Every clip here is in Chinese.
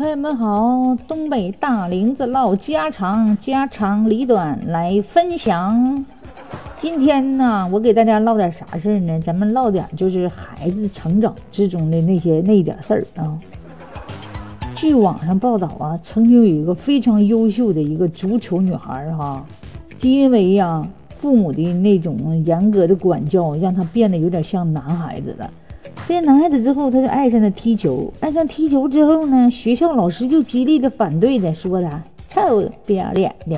朋友们好，东北大林子唠家常，家长里短来分享。今天呢，我给大家唠点啥事儿呢？咱们唠点就是孩子成长之中的那些那点事儿啊。据网上报道啊，曾经有一个非常优秀的一个足球女孩哈，就因为呀父母的那种严格的管教，让她变得有点像男孩子了。变男孩子之后，他就爱上了踢球。爱上踢球之后呢，学校老师就极力的反对的，说他臭不要脸的。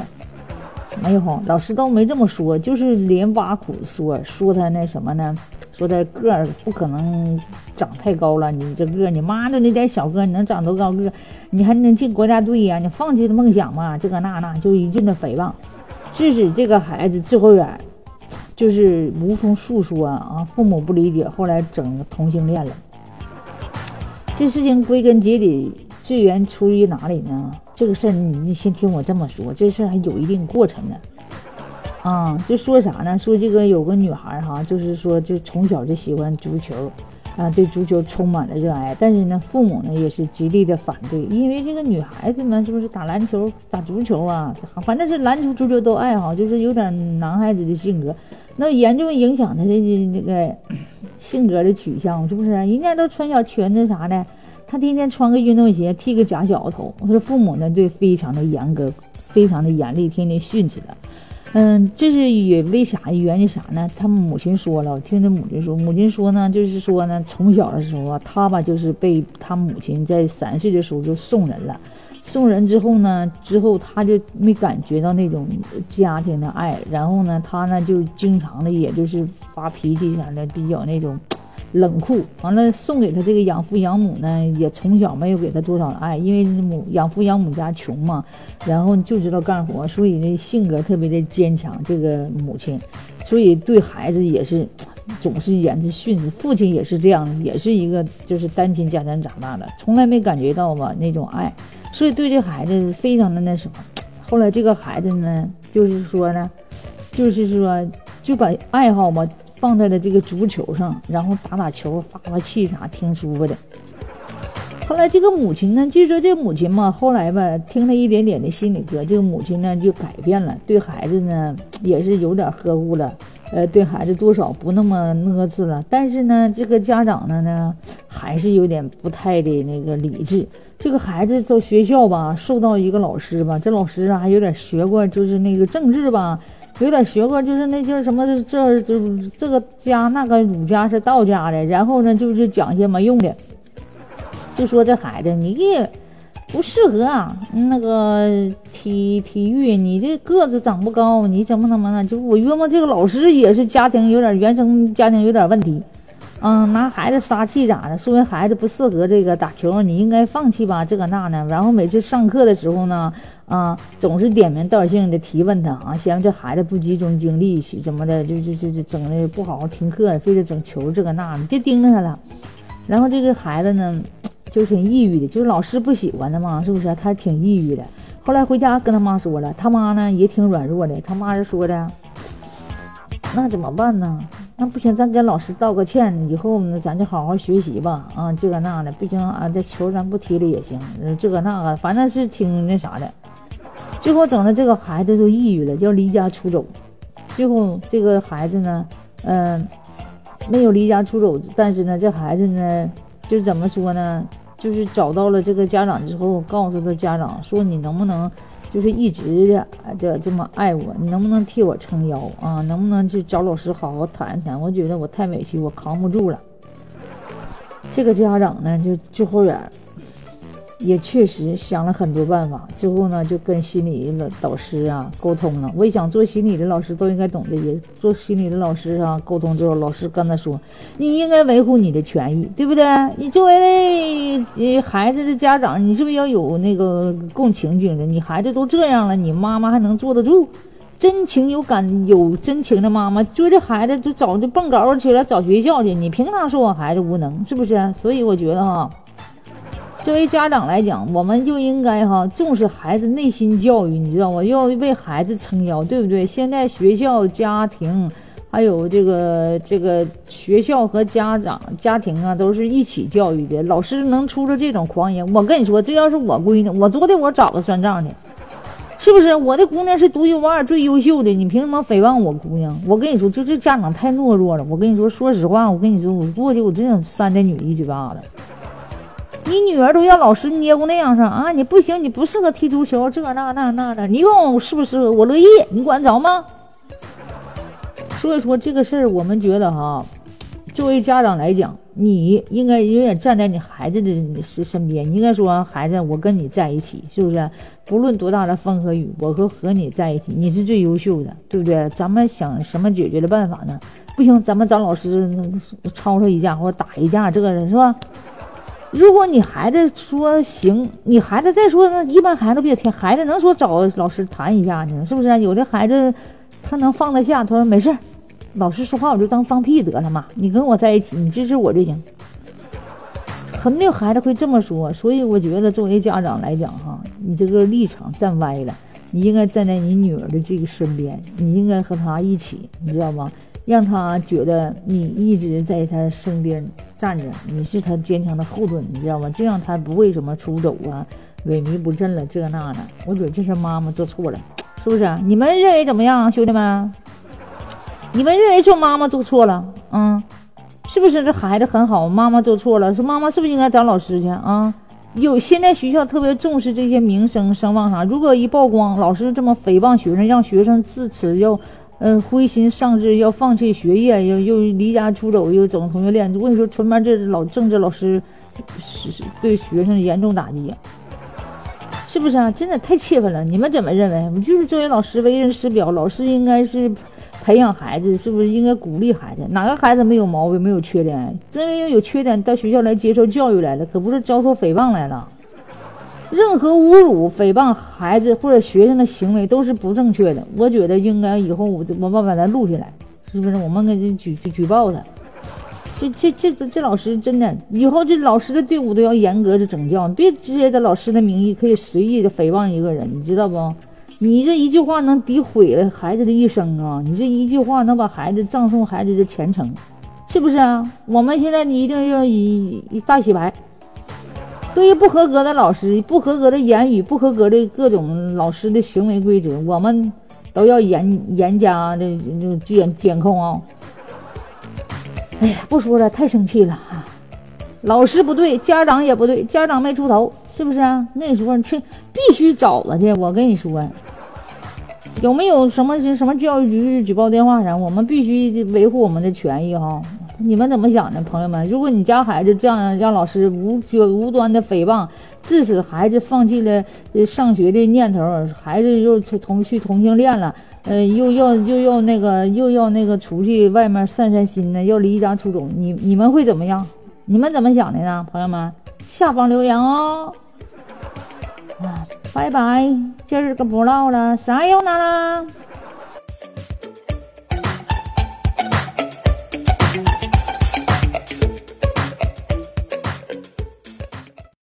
没有，老师倒没这么说，就是连挖苦说说他那什么呢？说他个儿不可能长太高了，你这个你妈的那点小个，你能长多高个？你还能进国家队呀？你放弃了梦想吗？这个那那就一阵的诽谤，致使这个孩子最后远。就是无从诉说啊，父母不理解，后来整同性恋了。这事情归根结底，最源出于哪里呢？这个事儿你先听我这么说，这事儿还有一定过程呢。啊，就说啥呢？说这个有个女孩哈，就是说就从小就喜欢足球。啊，对足球充满了热爱，但是呢，父母呢也是极力的反对，因为这个女孩子嘛是不是打篮球、打足球啊？反正是篮球、足球都爱好，就是有点男孩子的性格，那严重影响他的那个性格的取向，是不是？人家都穿小裙子啥的，他天天穿个运动鞋，剃个假小头。我说父母呢，对非常的严格，非常的严厉，天天训斥他。嗯，这是也为啥？原因啥呢？他母亲说了，我听他母亲说，母亲说呢，就是说呢，从小的时候啊，他吧就是被他母亲在三岁的时候就送人了，送人之后呢，之后他就没感觉到那种家庭的爱，然后呢，他呢就经常的也就是发脾气啥的，比较那种。冷酷，完了送给他这个养父养母呢，也从小没有给他多少的爱，因为母养父养母家穷嘛，然后就知道干活，所以呢性格特别的坚强。这个母亲，所以对孩子也是总是严之训斥。父亲也是这样，也是一个就是单亲家庭长大的，从来没感觉到吧那种爱，所以对这孩子非常的那什么。后来这个孩子呢，就是说呢，就是说就把爱好嘛。放在了这个足球上，然后打打球、发发气啥，挺舒服的。后来这个母亲呢，据说这母亲嘛，后来吧，听了一点点的心理课，这个母亲呢就改变了，对孩子呢也是有点呵护了，呃，对孩子多少不那么呢次了。但是呢，这个家长呢呢还是有点不太的那个理智。这个孩子在学校吧，受到一个老师吧，这老师啊还有点学过，就是那个政治吧。有点学过，就是那就是什么，这这这个家那个儒家是道家的，然后呢就是讲些没用的，就说这孩子你也不适合啊，那个体体育，你这个子长不高，你怎么怎么的？就我约摸这个老师也是家庭有点原生家庭有点问题。嗯，拿孩子撒气咋的？说明孩子不适合这个打球，你应该放弃吧，这个那呢。然后每次上课的时候呢，啊，总是点名道姓的提问他啊，嫌这孩子不集中精力，怎么的，就就就就整的不好好听课，非得整球这个那的，别盯着他了。然后这个孩子呢，就挺抑郁的，就是老师不喜欢他嘛，是不是？他挺抑郁的。后来回家跟他妈说了，他妈呢也挺软弱的，他妈是说的，那怎么办呢？那不行，咱跟老师道个歉，以后呢，咱就好好学习吧。啊，这个那的，不行啊，这球咱不踢了也行。这个那个，反正是挺那啥的。最后整的这个孩子都抑郁了，要离家出走。最后这个孩子呢，嗯，没有离家出走，但是呢，这孩子呢，就怎么说呢？就是找到了这个家长之后，告诉他家长说：“你能不能？”就是一直的这这么爱我，你能不能替我撑腰啊？能不能去找老师好好谈一谈？我觉得我太委屈，我扛不住了。这个家长呢，就就后边。也确实想了很多办法，之后呢，就跟心理的导师啊沟通了。我也想做心理的老师都应该懂得，也做心理的老师啊沟通之后，老师跟他说，你应该维护你的权益，对不对？你作为孩子的家长，你是不是要有那个共情精神？你孩子都这样了，你妈妈还能坐得住？真情有感有真情的妈妈追着孩子就早就蹦高去了，找学校去。你凭啥说我孩子无能？是不是？所以我觉得哈。作为家长来讲，我们就应该哈重视孩子内心教育，你知道吗？要为孩子撑腰，对不对？现在学校、家庭，还有这个这个学校和家长家庭啊，都是一起教育的。老师能出了这种狂言，我跟你说，这要是我闺女，我昨天我找她算账去。是不是我的姑娘是独一无二、最优秀的？你凭什么诽谤我姑娘？我跟你说，就这家长太懦弱了。我跟你说，说实话，我跟你说，我过去我真想扇这女一嘴巴子。你女儿都让老师捏过那样式啊！你不行，你不适合踢足球，这那那那的。你问我适不适合，我乐意，你管得着吗？所以说这个事儿，我们觉得哈。作为家长来讲，你应该永远站在你孩子的身身边。你应该说：“孩子，我跟你在一起，是不是？不论多大的风和雨，我和和你在一起，你是最优秀的，对不对？咱们想什么解决的办法呢？不行，咱们找老师吵吵一架或者打一架，这个是吧？如果你孩子说行，你孩子再说，那一般孩子不也听？孩子能说找老师谈一下呢？是不是？有的孩子他能放得下，他说没事儿。”老师说话我就当放屁得了嘛！你跟我在一起，你支持我就行。很多孩子会这么说，所以我觉得作为家长来讲哈，你这个立场站歪了，你应该站在你女儿的这个身边，你应该和她一起，你知道吗？让他觉得你一直在他身边站着，你是他坚强的后盾，你知道吗？这样他不会什么出走啊、萎靡不振了这那的。我觉得这是妈妈做错了，是不是？你们认为怎么样，兄弟们？你们认为是妈妈做错了，嗯，是不是这孩子很好？妈妈做错了，说妈妈是不是应该找老师去啊？有现在学校特别重视这些名声声望啥，如果一曝光，老师这么诽谤学生，让学生自此要，嗯，灰心丧志，要放弃学业，又又离家出走，又整同学恋。我跟你说，纯班这老政治老师是是对学生严重打击，是不是啊？真的太气愤了！你们怎么认为？就是作为老师为人师表，老师应该是。培养孩子是不是应该鼓励孩子？哪个孩子没有毛病、没有缺点？真为有缺点到学校来接受教育来了，可不是遭受诽谤来了。任何侮辱、诽谤孩子或者学生的行为都是不正确的。我觉得应该以后我我们把他录下来，是不是？我们给他举举举报他。这这这这老师真的，以后这老师的队伍都要严格的整教，别直接在老师的名义可以随意的诽谤一个人，你知道不？你这一句话能诋毁了孩子的一生啊！你这一句话能把孩子葬送孩子的前程，是不是啊？我们现在你一定要以以大洗牌。对于不合格的老师、不合格的言语、不合格的各种老师的行为规则，我们都要严严加这这监监控啊！哎呀，不说了，太生气了啊！老师不对，家长也不对，家长没出头，是不是啊？那时候这必须找他去，我跟你说。有没有什么什么教育局举报电话啥？我们必须维护我们的权益哈！你们怎么想的，朋友们？如果你家孩子这样让老师无无端的诽谤，致使孩子放弃了上学的念头，孩子又同去同性恋了，呃，又要又要那个又要那个出去外面散散心呢，要离家出走，你你们会怎么样？你们怎么想的呢，朋友们？下方留言哦。啊。拜拜，今儿个不唠了，啥又拿了？